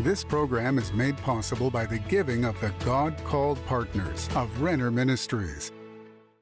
This program is made possible by the giving of the God called partners of Renner Ministries.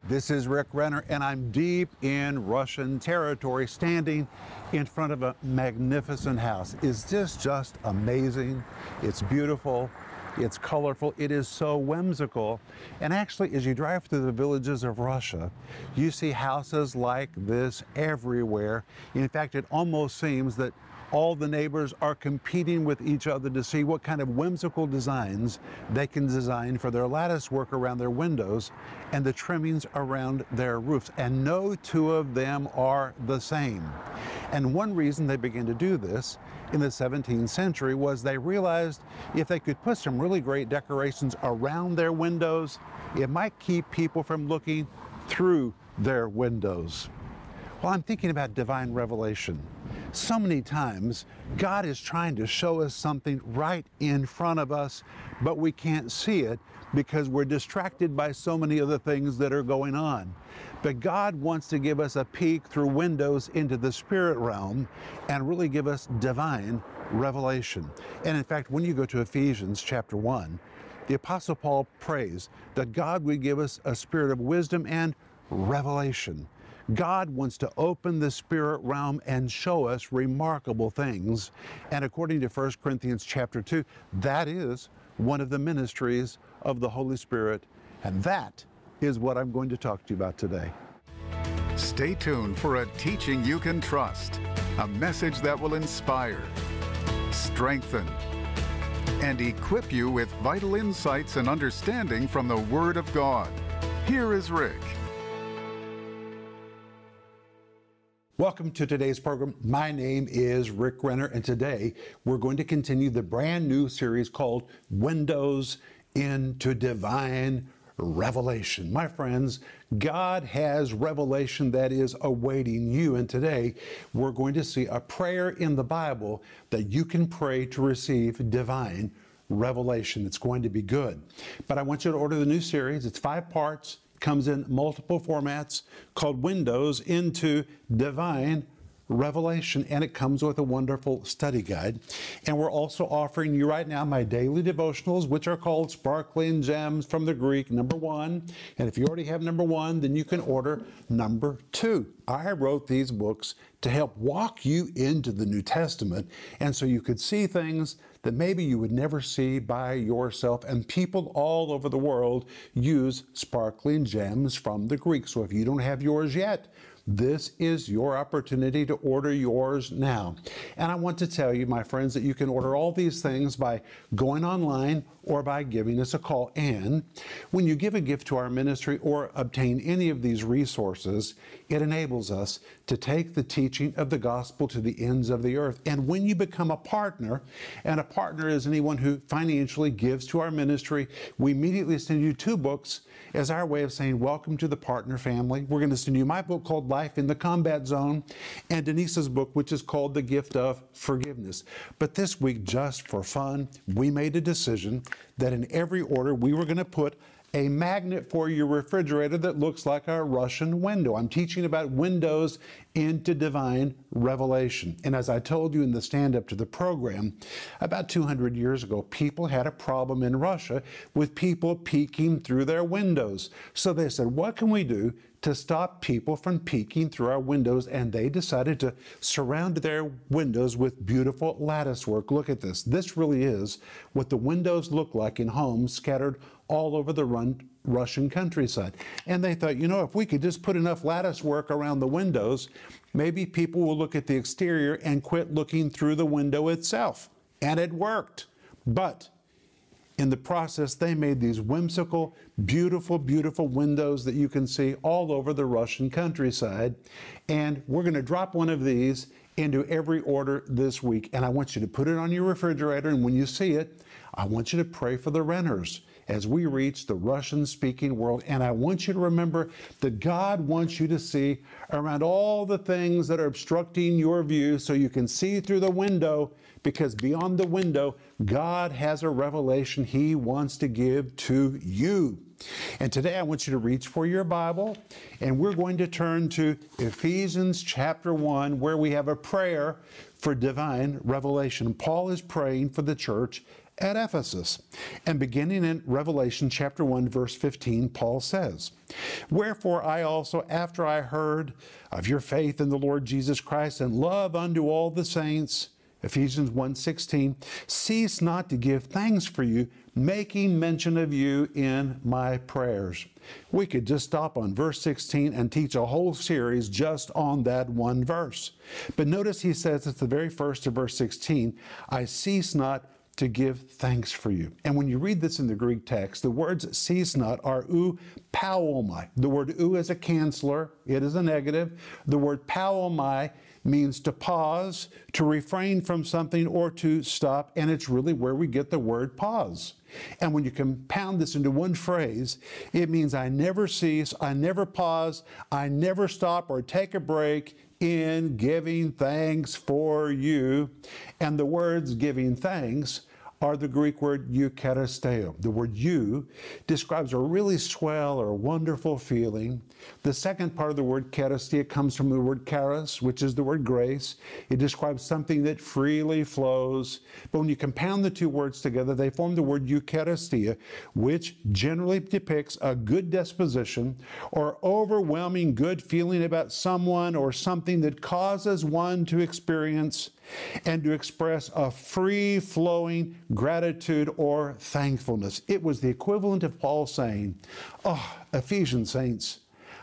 This is Rick Renner, and I'm deep in Russian territory, standing in front of a magnificent house. Is this just amazing? It's beautiful. It's colorful. It is so whimsical. And actually, as you drive through the villages of Russia, you see houses like this everywhere. In fact, it almost seems that all the neighbors are competing with each other to see what kind of whimsical designs they can design for their lattice work around their windows and the trimmings around their roofs. And no two of them are the same. And one reason they began to do this in the 17th century was they realized if they could put some really great decorations around their windows, it might keep people from looking through their windows. Well, I'm thinking about divine revelation. So many times, God is trying to show us something right in front of us, but we can't see it because we're distracted by so many other things that are going on. But God wants to give us a peek through windows into the spirit realm and really give us divine revelation. And in fact, when you go to Ephesians chapter 1, the Apostle Paul prays that God would give us a spirit of wisdom and revelation. God wants to open the spirit realm and show us remarkable things. And according to 1 Corinthians chapter 2, that is one of the ministries of the Holy Spirit. And that is what I'm going to talk to you about today. Stay tuned for a teaching you can trust, a message that will inspire, strengthen, and equip you with vital insights and understanding from the Word of God. Here is Rick. Welcome to today's program. My name is Rick Renner, and today we're going to continue the brand new series called Windows into Divine Revelation. My friends, God has revelation that is awaiting you, and today we're going to see a prayer in the Bible that you can pray to receive divine revelation. It's going to be good. But I want you to order the new series, it's five parts comes in multiple formats called windows into divine revelation and it comes with a wonderful study guide and we're also offering you right now my daily devotionals which are called sparkling gems from the greek number one and if you already have number one then you can order number two i wrote these books to help walk you into the new testament and so you could see things that maybe you would never see by yourself. And people all over the world use sparkling gems from the Greek. So if you don't have yours yet, this is your opportunity to order yours now. And I want to tell you, my friends, that you can order all these things by going online or by giving us a call. And when you give a gift to our ministry or obtain any of these resources, it enables us to take the teaching of the gospel to the ends of the earth. And when you become a partner, and a partner is anyone who financially gives to our ministry, we immediately send you two books as our way of saying, Welcome to the partner family. We're going to send you my book called Life in the Combat Zone and Denise's book, which is called The Gift of Forgiveness. But this week, just for fun, we made a decision that in every order we were going to put a magnet for your refrigerator that looks like a Russian window. I'm teaching about windows into divine revelation. And as I told you in the stand up to the program, about 200 years ago, people had a problem in Russia with people peeking through their windows. So they said, What can we do to stop people from peeking through our windows, and they decided to surround their windows with beautiful lattice work. Look at this. This really is what the windows look like in homes scattered all over the run, Russian countryside. And they thought, you know, if we could just put enough lattice work around the windows, maybe people will look at the exterior and quit looking through the window itself. And it worked. But in the process, they made these whimsical, beautiful, beautiful windows that you can see all over the Russian countryside. And we're going to drop one of these into every order this week. And I want you to put it on your refrigerator. And when you see it, I want you to pray for the Renners as we reach the Russian speaking world. And I want you to remember that God wants you to see around all the things that are obstructing your view so you can see through the window because beyond the window, God has a revelation He wants to give to you. And today I want you to reach for your Bible, and we're going to turn to Ephesians chapter 1, where we have a prayer for divine revelation. Paul is praying for the church at Ephesus. And beginning in Revelation chapter 1, verse 15, Paul says, Wherefore I also, after I heard of your faith in the Lord Jesus Christ and love unto all the saints, Ephesians 1:16, cease not to give thanks for you, making mention of you in my prayers. We could just stop on verse 16 and teach a whole series just on that one verse. But notice he says at the very first of verse 16, I cease not to give thanks for you. And when you read this in the Greek text, the words cease not are ou pauomai. The word ou is a canceller, it is a negative. The word pauomai means to pause, to refrain from something, or to stop, and it's really where we get the word pause. And when you compound this into one phrase, it means I never cease, I never pause, I never stop or take a break in giving thanks for you. And the words giving thanks are the Greek word eucharisteo. The word eu describes a really swell or wonderful feeling. The second part of the word charistia comes from the word charis, which is the word grace. It describes something that freely flows. But when you compound the two words together, they form the word eucharistia, which generally depicts a good disposition or overwhelming good feeling about someone or something that causes one to experience and to express a free flowing gratitude or thankfulness. It was the equivalent of Paul saying, Oh, Ephesian saints,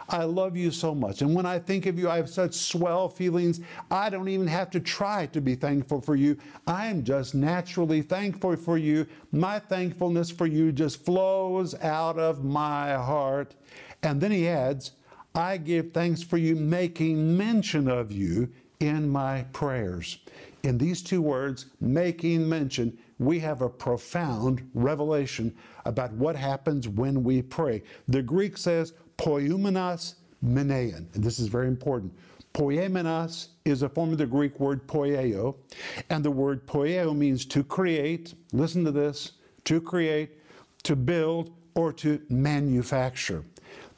I love you so much. And when I think of you, I have such swell feelings. I don't even have to try to be thankful for you. I am just naturally thankful for you. My thankfulness for you just flows out of my heart. And then he adds, I give thanks for you, making mention of you in my prayers. In these two words, making mention, we have a profound revelation about what happens when we pray. The Greek says, poiumenos menean. And this is very important. Poiumenos is a form of the Greek word poieo, and the word poieo means to create. Listen to this to create, to build, or to manufacture.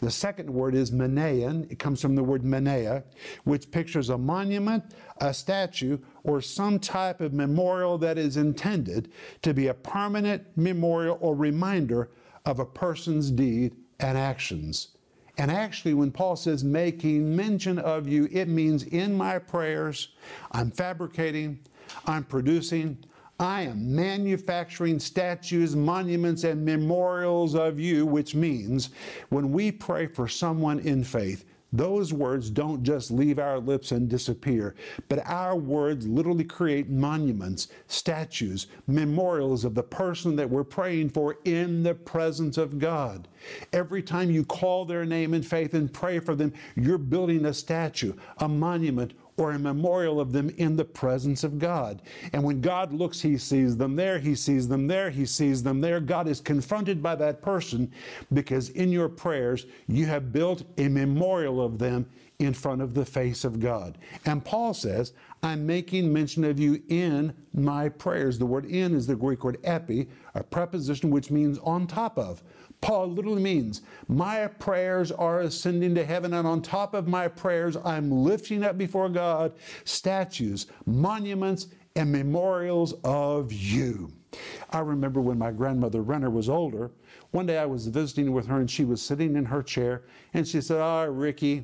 The second word is menean. It comes from the word menea, which pictures a monument, a statue, or some type of memorial that is intended to be a permanent memorial or reminder of a person's deed and actions. And actually, when Paul says making mention of you, it means in my prayers, I'm fabricating, I'm producing, I am manufacturing statues, monuments, and memorials of you, which means when we pray for someone in faith, those words don't just leave our lips and disappear, but our words literally create monuments, statues, memorials of the person that we're praying for in the presence of God. Every time you call their name in faith and pray for them, you're building a statue, a monument, or a memorial of them in the presence of God. And when God looks, He sees them there, He sees them there, He sees them there. God is confronted by that person because in your prayers you have built a memorial of them in front of the face of God. And Paul says, I'm making mention of you in my prayers. The word in is the Greek word epi, a preposition which means on top of. Paul literally means, My prayers are ascending to heaven, and on top of my prayers, I'm lifting up before God statues, monuments, and memorials of you. I remember when my grandmother Renner was older, one day I was visiting with her and she was sitting in her chair and she said, oh, Ricky,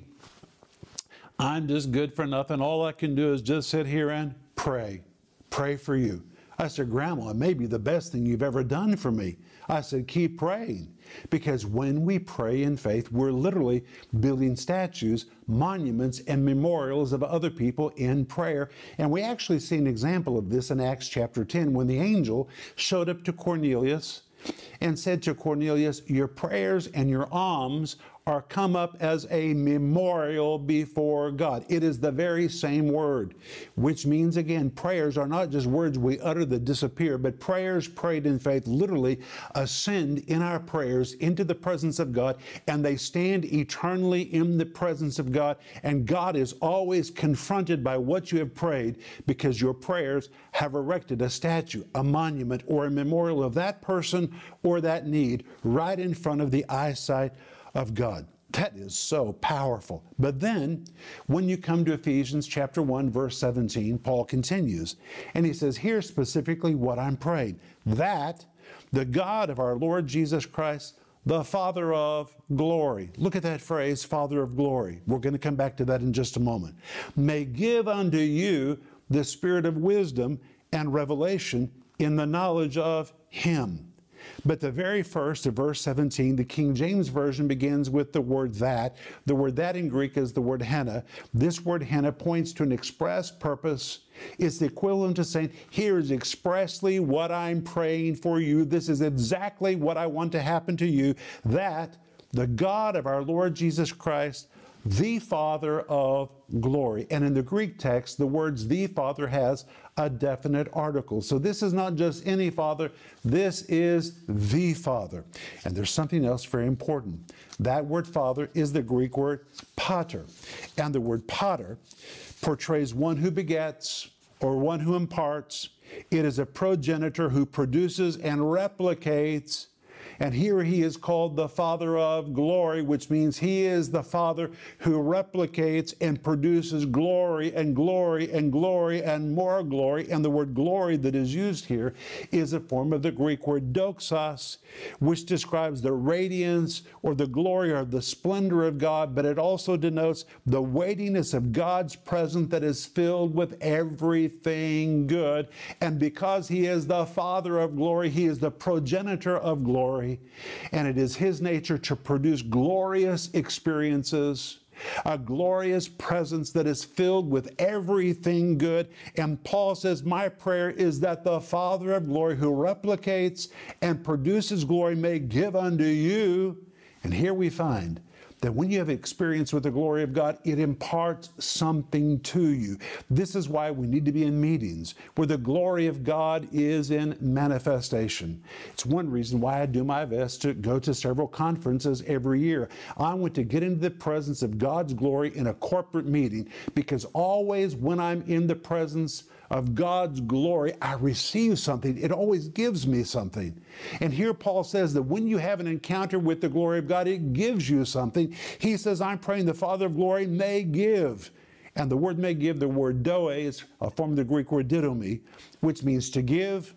I'm just good for nothing. All I can do is just sit here and pray. Pray for you. I said, Grandma, it may be the best thing you've ever done for me. I said, keep praying. Because when we pray in faith, we're literally building statues, monuments, and memorials of other people in prayer. And we actually see an example of this in Acts chapter 10 when the angel showed up to Cornelius and said to Cornelius, Your prayers and your alms are come up as a memorial before God. It is the very same word, which means again, prayers are not just words we utter that disappear, but prayers prayed in faith literally ascend in our prayers into the presence of God, and they stand eternally in the presence of God. And God is always confronted by what you have prayed because your prayers have erected a statue, a monument, or a memorial of that person or that need right in front of the eyesight of God. That is so powerful. But then, when you come to Ephesians chapter 1, verse 17, Paul continues, and he says, Here specifically what I'm praying that the God of our Lord Jesus Christ, the Father of glory. Look at that phrase, Father of glory. We're going to come back to that in just a moment. May give unto you the spirit of wisdom and revelation in the knowledge of Him but the very first of verse 17, the King James Version begins with the word that. The word that in Greek is the word hina. This word hina points to an express purpose. It's the equivalent to saying, Here is expressly what I'm praying for you. This is exactly what I want to happen to you. That the God of our Lord Jesus Christ the Father of glory. And in the Greek text, the words the Father has a definite article. So this is not just any Father, this is the Father. And there's something else very important. That word Father is the Greek word pater. And the word pater portrays one who begets or one who imparts. It is a progenitor who produces and replicates and here he is called the Father of glory, which means he is the Father who replicates and produces glory and glory and glory and more glory. And the word glory that is used here is a form of the Greek word doxos, which describes the radiance or the glory or the splendor of God, but it also denotes the weightiness of God's presence that is filled with everything good. And because he is the Father of glory, he is the progenitor of glory glory, and it is His nature to produce glorious experiences, a glorious presence that is filled with everything good. And Paul says, My prayer is that the Father of glory, who replicates and produces glory, may give unto you. And here we find that when you have experience with the glory of God, it imparts something to you. This is why we need to be in meetings where the glory of God is in manifestation. It's one reason why I do my best to go to several conferences every year. I want to get into the presence of God's glory in a corporate meeting because always when I'm in the presence of God's glory, I receive something. It always gives me something. And here Paul says that when you have an encounter with the glory of God, it gives you something. He says, I'm praying the Father of glory may give. And the word may give, the word doe is a form of the Greek word didomi, which means to give,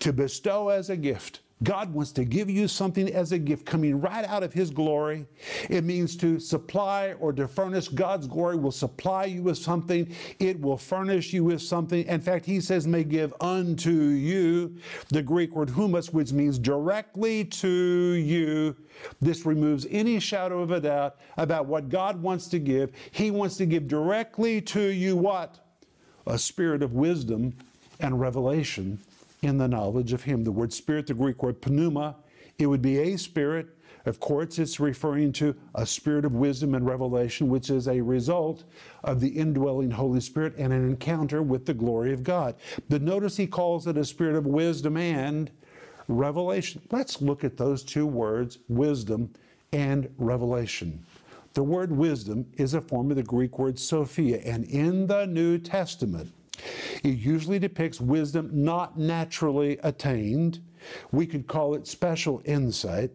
to bestow as a gift. God wants to give you something as a gift coming right out of His glory. It means to supply or to furnish. God's glory will supply you with something, it will furnish you with something. In fact, He says, may give unto you the Greek word humus, which means directly to you. This removes any shadow of a doubt about what God wants to give. He wants to give directly to you what? A spirit of wisdom and revelation in the knowledge of Him. The word spirit, the Greek word pneuma, it would be a spirit. Of course, it's referring to a spirit of wisdom and revelation, which is a result of the indwelling Holy Spirit and an encounter with the glory of God. But notice he calls it a spirit of wisdom and revelation. Let's look at those two words, wisdom and revelation. The word wisdom is a form of the Greek word Sophia, and in the New Testament, it usually depicts wisdom not naturally attained. We could call it special insight.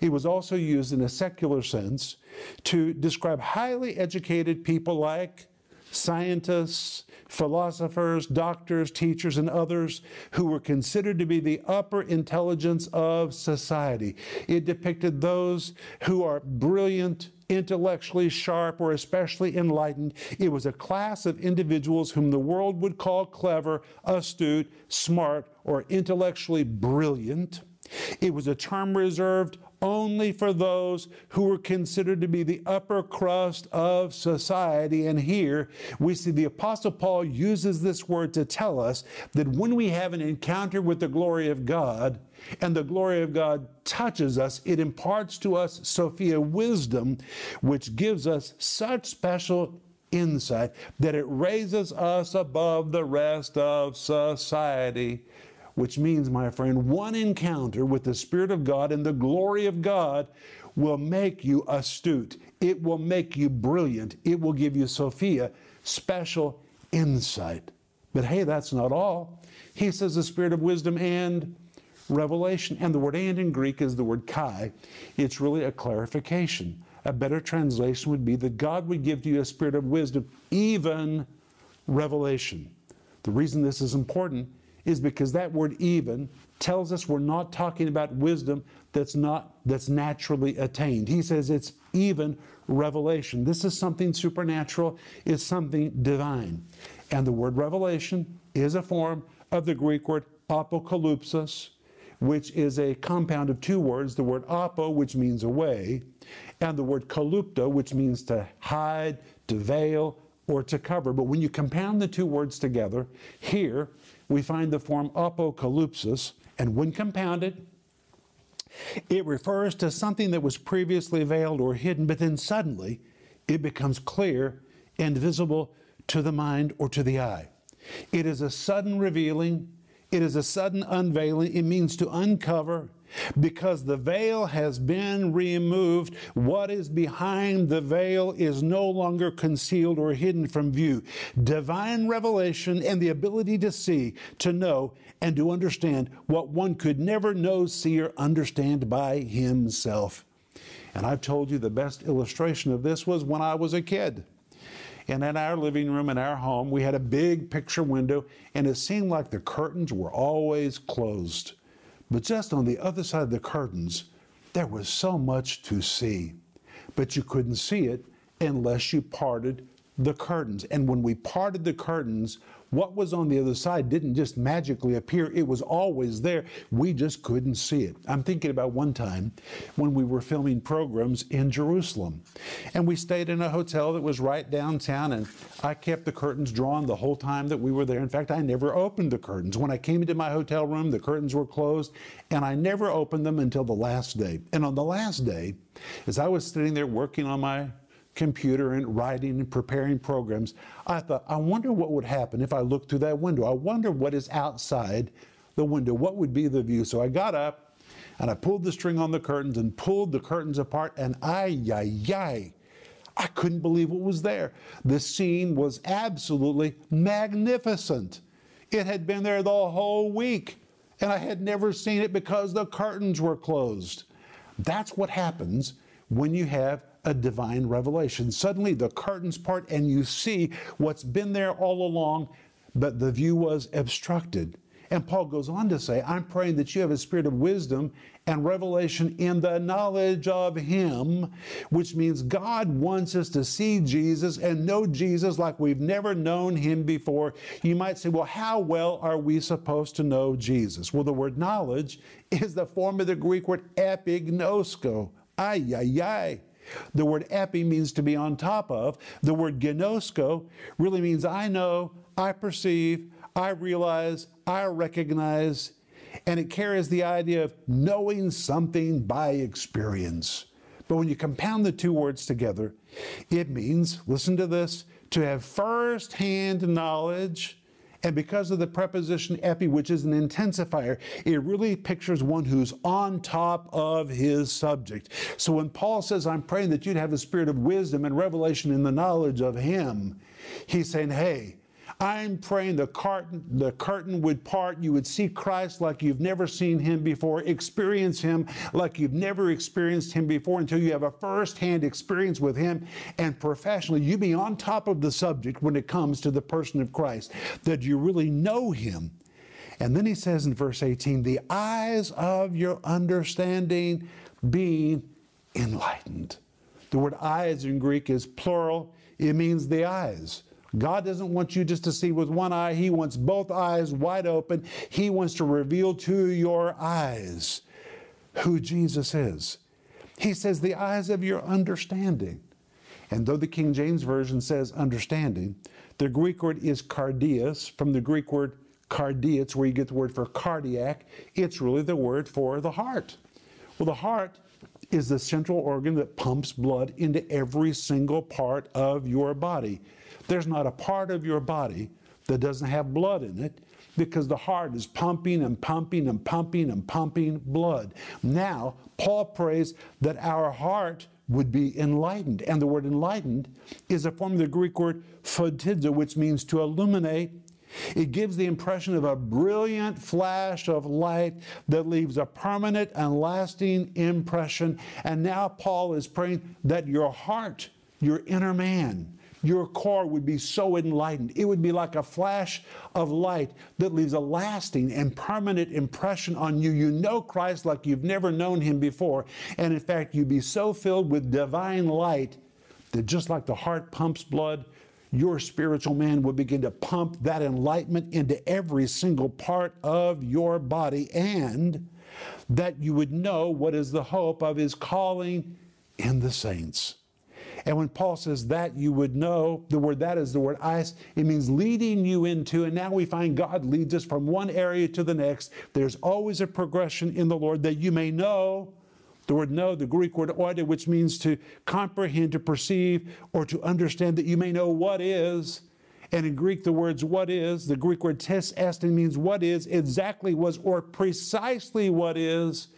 It was also used in a secular sense to describe highly educated people like scientists, philosophers, doctors, teachers, and others who were considered to be the upper intelligence of society. It depicted those who are brilliant, intellectually sharp or especially enlightened. It was a class of individuals whom the world would call clever, astute, smart, or intellectually brilliant. It was a term reserved only for those who were considered to be the upper crust of society. And here we see the Apostle Paul uses this word to tell us that when we have an encounter with the glory of God, and the glory of God touches us, it imparts to us Sophia wisdom, which gives us such special insight that it raises us above the rest of society. Which means, my friend, one encounter with the Spirit of God and the glory of God will make you astute. It will make you brilliant. It will give you, Sophia, special insight. But hey, that's not all. He says the spirit of wisdom and revelation. And the word and in Greek is the word kai. It's really a clarification, a better translation would be that God would give to you a spirit of wisdom, even revelation. The reason this is important is because that word even tells us we're not talking about wisdom that's not that's naturally attained. He says it's even revelation. This is something supernatural, it's something divine. And the word revelation is a form of the Greek word apokalypsis, which is a compound of two words, the word apo, which means away, and the word kalupta, which means to hide, to veil, or to cover. But when you compound the two words together, here we find the form apokalypsis, and when compounded, it refers to something that was previously veiled or hidden, but then suddenly it becomes clear and visible to the mind or to the eye. It is a sudden revealing, it is a sudden unveiling. It means to uncover, because the veil has been removed, what is behind the veil is no longer concealed or hidden from view. Divine revelation and the ability to see, to know, and to understand what one could never know, see, or understand by himself. And I've told you the best illustration of this was when I was a kid. And in our living room in our home, we had a big picture window, and it seemed like the curtains were always closed. But just on the other side of the curtains, there was so much to see. But you couldn't see it unless you parted the curtains. And when we parted the curtains, what was on the other side didn't just magically appear, it was always there. We just couldn't see it. I'm thinking about one time when we were filming programs in Jerusalem. And we stayed in a hotel that was right downtown, and I kept the curtains drawn the whole time that we were there. In fact, I never opened the curtains. When I came into my hotel room, the curtains were closed, and I never opened them until the last day. And on the last day, as I was sitting there working on my computer and writing and preparing programs, I thought, I wonder what would happen if I looked through that window. I wonder what is outside the window. What would be the view? So I got up and I pulled the string on the curtains and pulled the curtains apart, and ay, ay, ay. I couldn't believe what was there. The scene was absolutely magnificent. It had been there the whole week, and I had never seen it because the curtains were closed. That's what happens when you have a divine revelation. Suddenly the curtains part and you see what's been there all along, but the view was obstructed. And Paul goes on to say, I'm praying that you have a spirit of wisdom and revelation in the knowledge of Him, which means God wants us to see Jesus and know Jesus like we've never known Him before. You might say, well, how well are we supposed to know Jesus? Well, the word knowledge is the form of the Greek word epignosko. Ay, ay, ay. The word epi means to be on top of. The word gnosko really means I know, I perceive, I realize, I recognize, and it carries the idea of knowing something by experience. But when you compound the two words together, it means, listen to this, to have first hand knowledge and because of the preposition epi, which is an intensifier, it really pictures one who's on top of his subject. So when Paul says, I'm praying that you'd have a spirit of wisdom and revelation in the knowledge of him, he's saying, hey, I'm praying the curtain, the curtain would part. You would see Christ like you've never seen him before, experience him like you've never experienced him before until you have a first-hand experience with him. And professionally, you'd be on top of the subject when it comes to the person of Christ, that you really know him. And then he says in verse 18, the eyes of your understanding being enlightened. The word eyes in Greek is plural, it means the eyes. God doesn't want you just to see with one eye. He wants both eyes wide open. He wants to reveal to your eyes who Jesus is. He says, the eyes of your understanding. And though the King James Version says understanding, the Greek word is cardias, from the Greek word cardia, it's where you get the word for cardiac. It's really the word for the heart. Well, the heart is the central organ that pumps blood into every single part of your body. There's not a part of your body that doesn't have blood in it because the heart is pumping and pumping and pumping and pumping blood. Now, Paul prays that our heart would be enlightened. And the word enlightened is a form of the Greek word photizo, which means to illuminate. It gives the impression of a brilliant flash of light that leaves a permanent and lasting impression. And now Paul is praying that your heart, your inner man, your core would be so enlightened. It would be like a flash of light that leaves a lasting and permanent impression on you. You know Christ like you've never known him before. And in fact, you'd be so filled with divine light that just like the heart pumps blood, your spiritual man will begin to pump that enlightenment into every single part of your body, and that you would know what is the hope of his calling in the saints. And when Paul says that, you would know the word that is the word eis. It means leading you into, and now we find God leads us from one area to the next. There's always a progression in the Lord that you may know the word know, the Greek word oida, which means to comprehend, to perceive, or to understand that you may know what is. And in Greek, the words what is, the Greek word tes estin means what is, exactly was, or precisely what is,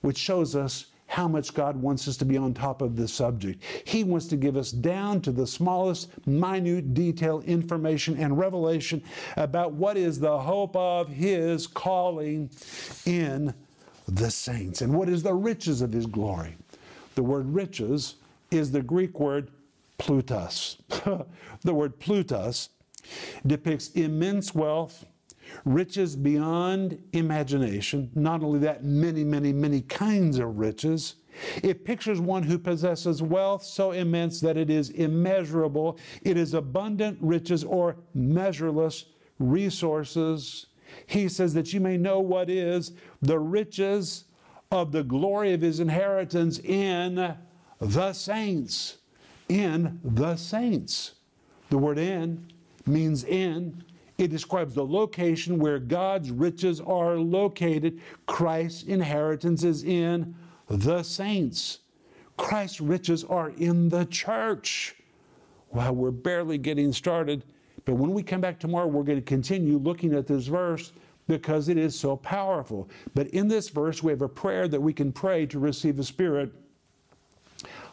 which shows us how much God wants us to be on top of this subject. He wants to give us down to the smallest, minute detail information and revelation about what is the hope of His calling in the saints. And what is the riches of his glory? The word riches is the Greek word plutus. the word plutus depicts immense wealth, riches beyond imagination. Not only that, many, many, many kinds of riches. It pictures one who possesses wealth so immense that it is immeasurable. It is abundant riches or measureless resources he says that you may know what is the riches of the glory of his inheritance in the saints. In the saints. The word in means in. It describes the location where God's riches are located. Christ's inheritance is in the saints. Christ's riches are in the church. Well, we're barely getting started. But when we come back tomorrow, we're going to continue looking at this verse because it is so powerful. But in this verse, we have a prayer that we can pray to receive the spirit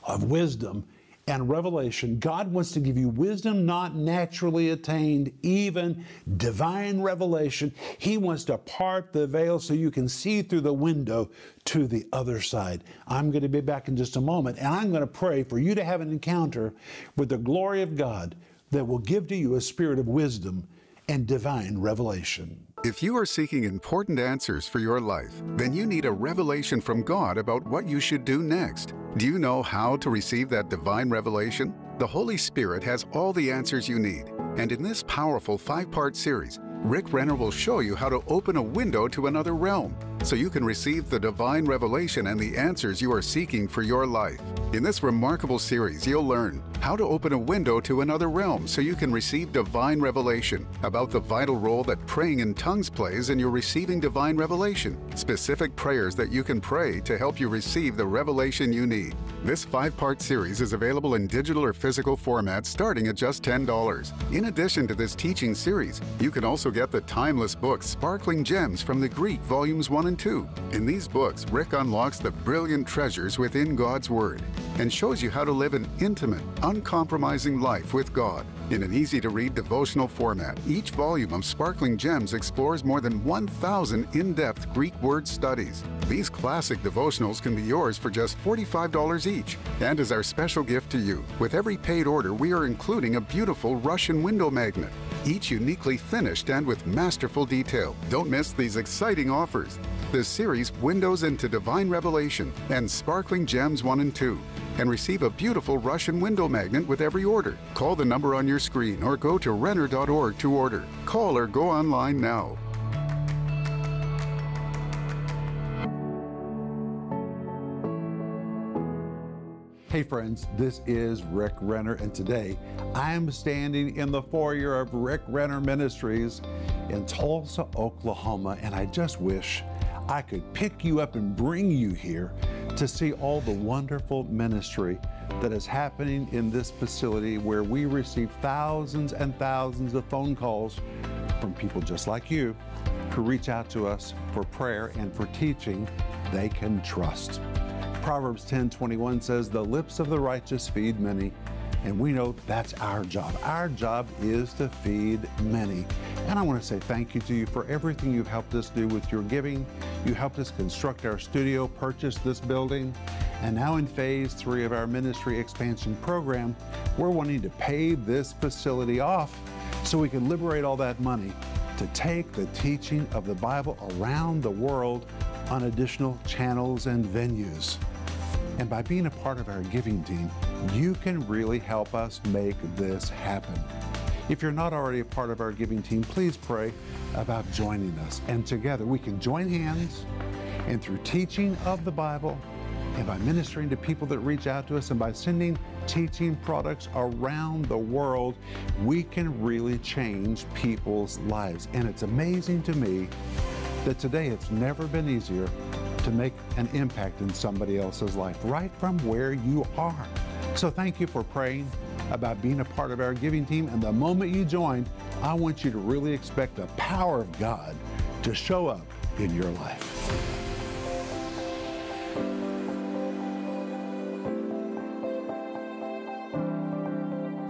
of wisdom and revelation. God wants to give you wisdom not naturally attained, even divine revelation. He wants to part the veil so you can see through the window to the other side. I'm going to be back in just a moment, and I'm going to pray for you to have an encounter with the glory of God that will give to you a spirit of wisdom and divine revelation. If you are seeking important answers for your life, then you need a revelation from God about what you should do next. Do you know how to receive that divine revelation? The Holy Spirit has all the answers you need. And in this powerful five part series, Rick Renner will show you how to open a window to another realm so you can receive the divine revelation and the answers you are seeking for your life. In this remarkable series, you'll learn how to open a window to another realm so you can receive divine revelation, about the vital role that praying in tongues plays in your receiving divine revelation, specific prayers that you can pray to help you receive the revelation you need. This five part series is available in digital or physical format starting at just $10. In addition to this teaching series, you can also get the timeless book Sparkling Gems from the Greek, Volumes 1 and 2. In these books, Rick unlocks the brilliant treasures within God's Word and shows you how to live an intimate, uncompromising life with God. In an easy to read devotional format, each volume of Sparkling Gems explores more than 1,000 in depth Greek word studies. These classic devotionals can be yours for just $45 each. And as our special gift to you, with every paid order, we are including a beautiful Russian window magnet, each uniquely finished and with masterful detail. Don't miss these exciting offers. The series Windows into Divine Revelation and Sparkling Gems 1 and 2 and receive a beautiful Russian window magnet with every order. Call the number on your screen or go to Renner.org to order. Call or go online now. Hey friends, this is Rick Renner, and today I am standing in the foyer of Rick Renner Ministries in Tulsa, Oklahoma, and I just wish I could pick you up and bring you here to see all the wonderful ministry that is happening in this facility where we receive thousands and thousands of phone calls from people just like you who reach out to us for prayer and for teaching they can trust. Proverbs 10:21 says, "The lips of the righteous feed many, And we know that's our job. Our job is to feed many. And I want to say thank you to you for everything you've helped us do with your giving. You helped us construct our studio, purchase this building. And now in phase three of our ministry expansion program, we're wanting to pave this facility off so we can liberate all that money to take the teaching of the Bible around the world on additional channels and venues. And by being a part of our giving team, you can really help us make this happen. If you're not already a part of our giving team, please pray about joining us. And together we can join hands and through teaching of the Bible and by ministering to people that reach out to us and by sending teaching products around the world, we can really change people's lives. And it's amazing to me that today it's never been easier to make an impact in somebody else's life right from where you are. So thank you for praying about being a part of our giving team. And the moment you join, I want you to really expect the power of God to show up in your life.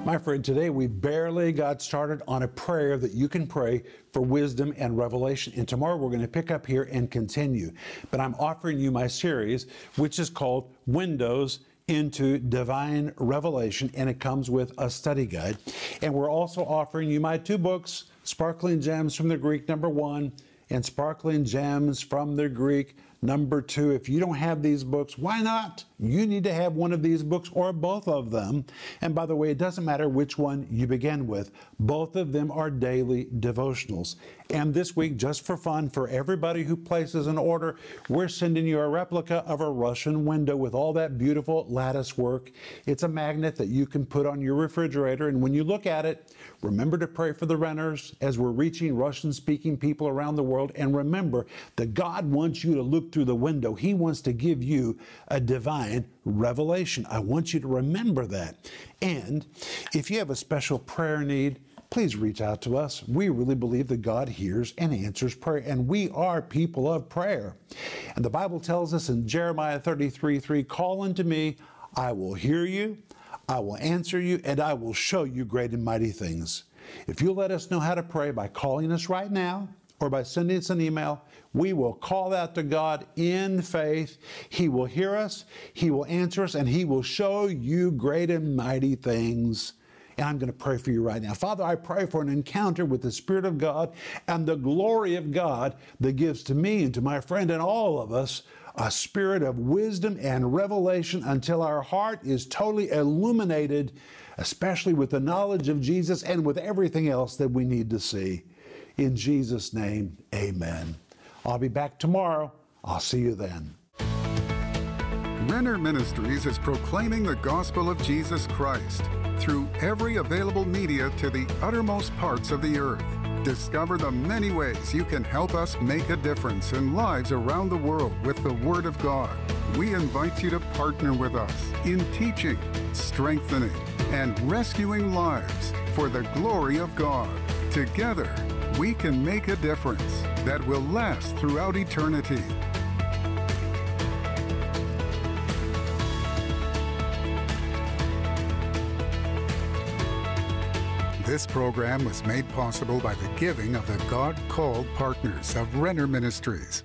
My friend, today we barely got started on a prayer that you can pray for wisdom and revelation. And tomorrow we're going to pick up here and continue. But I'm offering you my series, which is called Windows into divine revelation, and it comes with a study guide. And we're also offering you my two books, Sparkling Gems from the Greek, number one, and Sparkling Gems from the Greek, Number two, if you don't have these books, why not? You need to have one of these books or both of them. And by the way, it doesn't matter which one you begin with, both of them are daily devotionals. And this week, just for fun, for everybody who places an order, we're sending you a replica of a Russian window with all that beautiful lattice work. It's a magnet that you can put on your refrigerator. And when you look at it, remember to pray for the Renners as we're reaching Russian speaking people around the world. And remember that God wants you to look through the window. He wants to give you a divine revelation. I want you to remember that. And if you have a special prayer need, please reach out to us. We really believe that God hears and answers prayer, and we are people of prayer. And the Bible tells us in Jeremiah 33 3, call unto me, I will hear you, I will answer you, and I will show you great and mighty things. If you let us know how to pray by calling us right now, or by sending us an email, we will call out to God in faith. He will hear us, He will answer us, and He will show you great and mighty things. And I'm going to pray for you right now. Father, I pray for an encounter with the Spirit of God and the glory of God that gives to me and to my friend and all of us a spirit of wisdom and revelation until our heart is totally illuminated, especially with the knowledge of Jesus and with everything else that we need to see. In Jesus' name, amen. I'll be back tomorrow. I'll see you then. Renner Ministries is proclaiming the gospel of Jesus Christ through every available media to the uttermost parts of the earth. Discover the many ways you can help us make a difference in lives around the world with the Word of God. We invite you to partner with us in teaching, strengthening, and rescuing lives for the glory of God. Together, we can make a difference that will last throughout eternity. This program was made possible by the giving of the God called partners of Renner Ministries.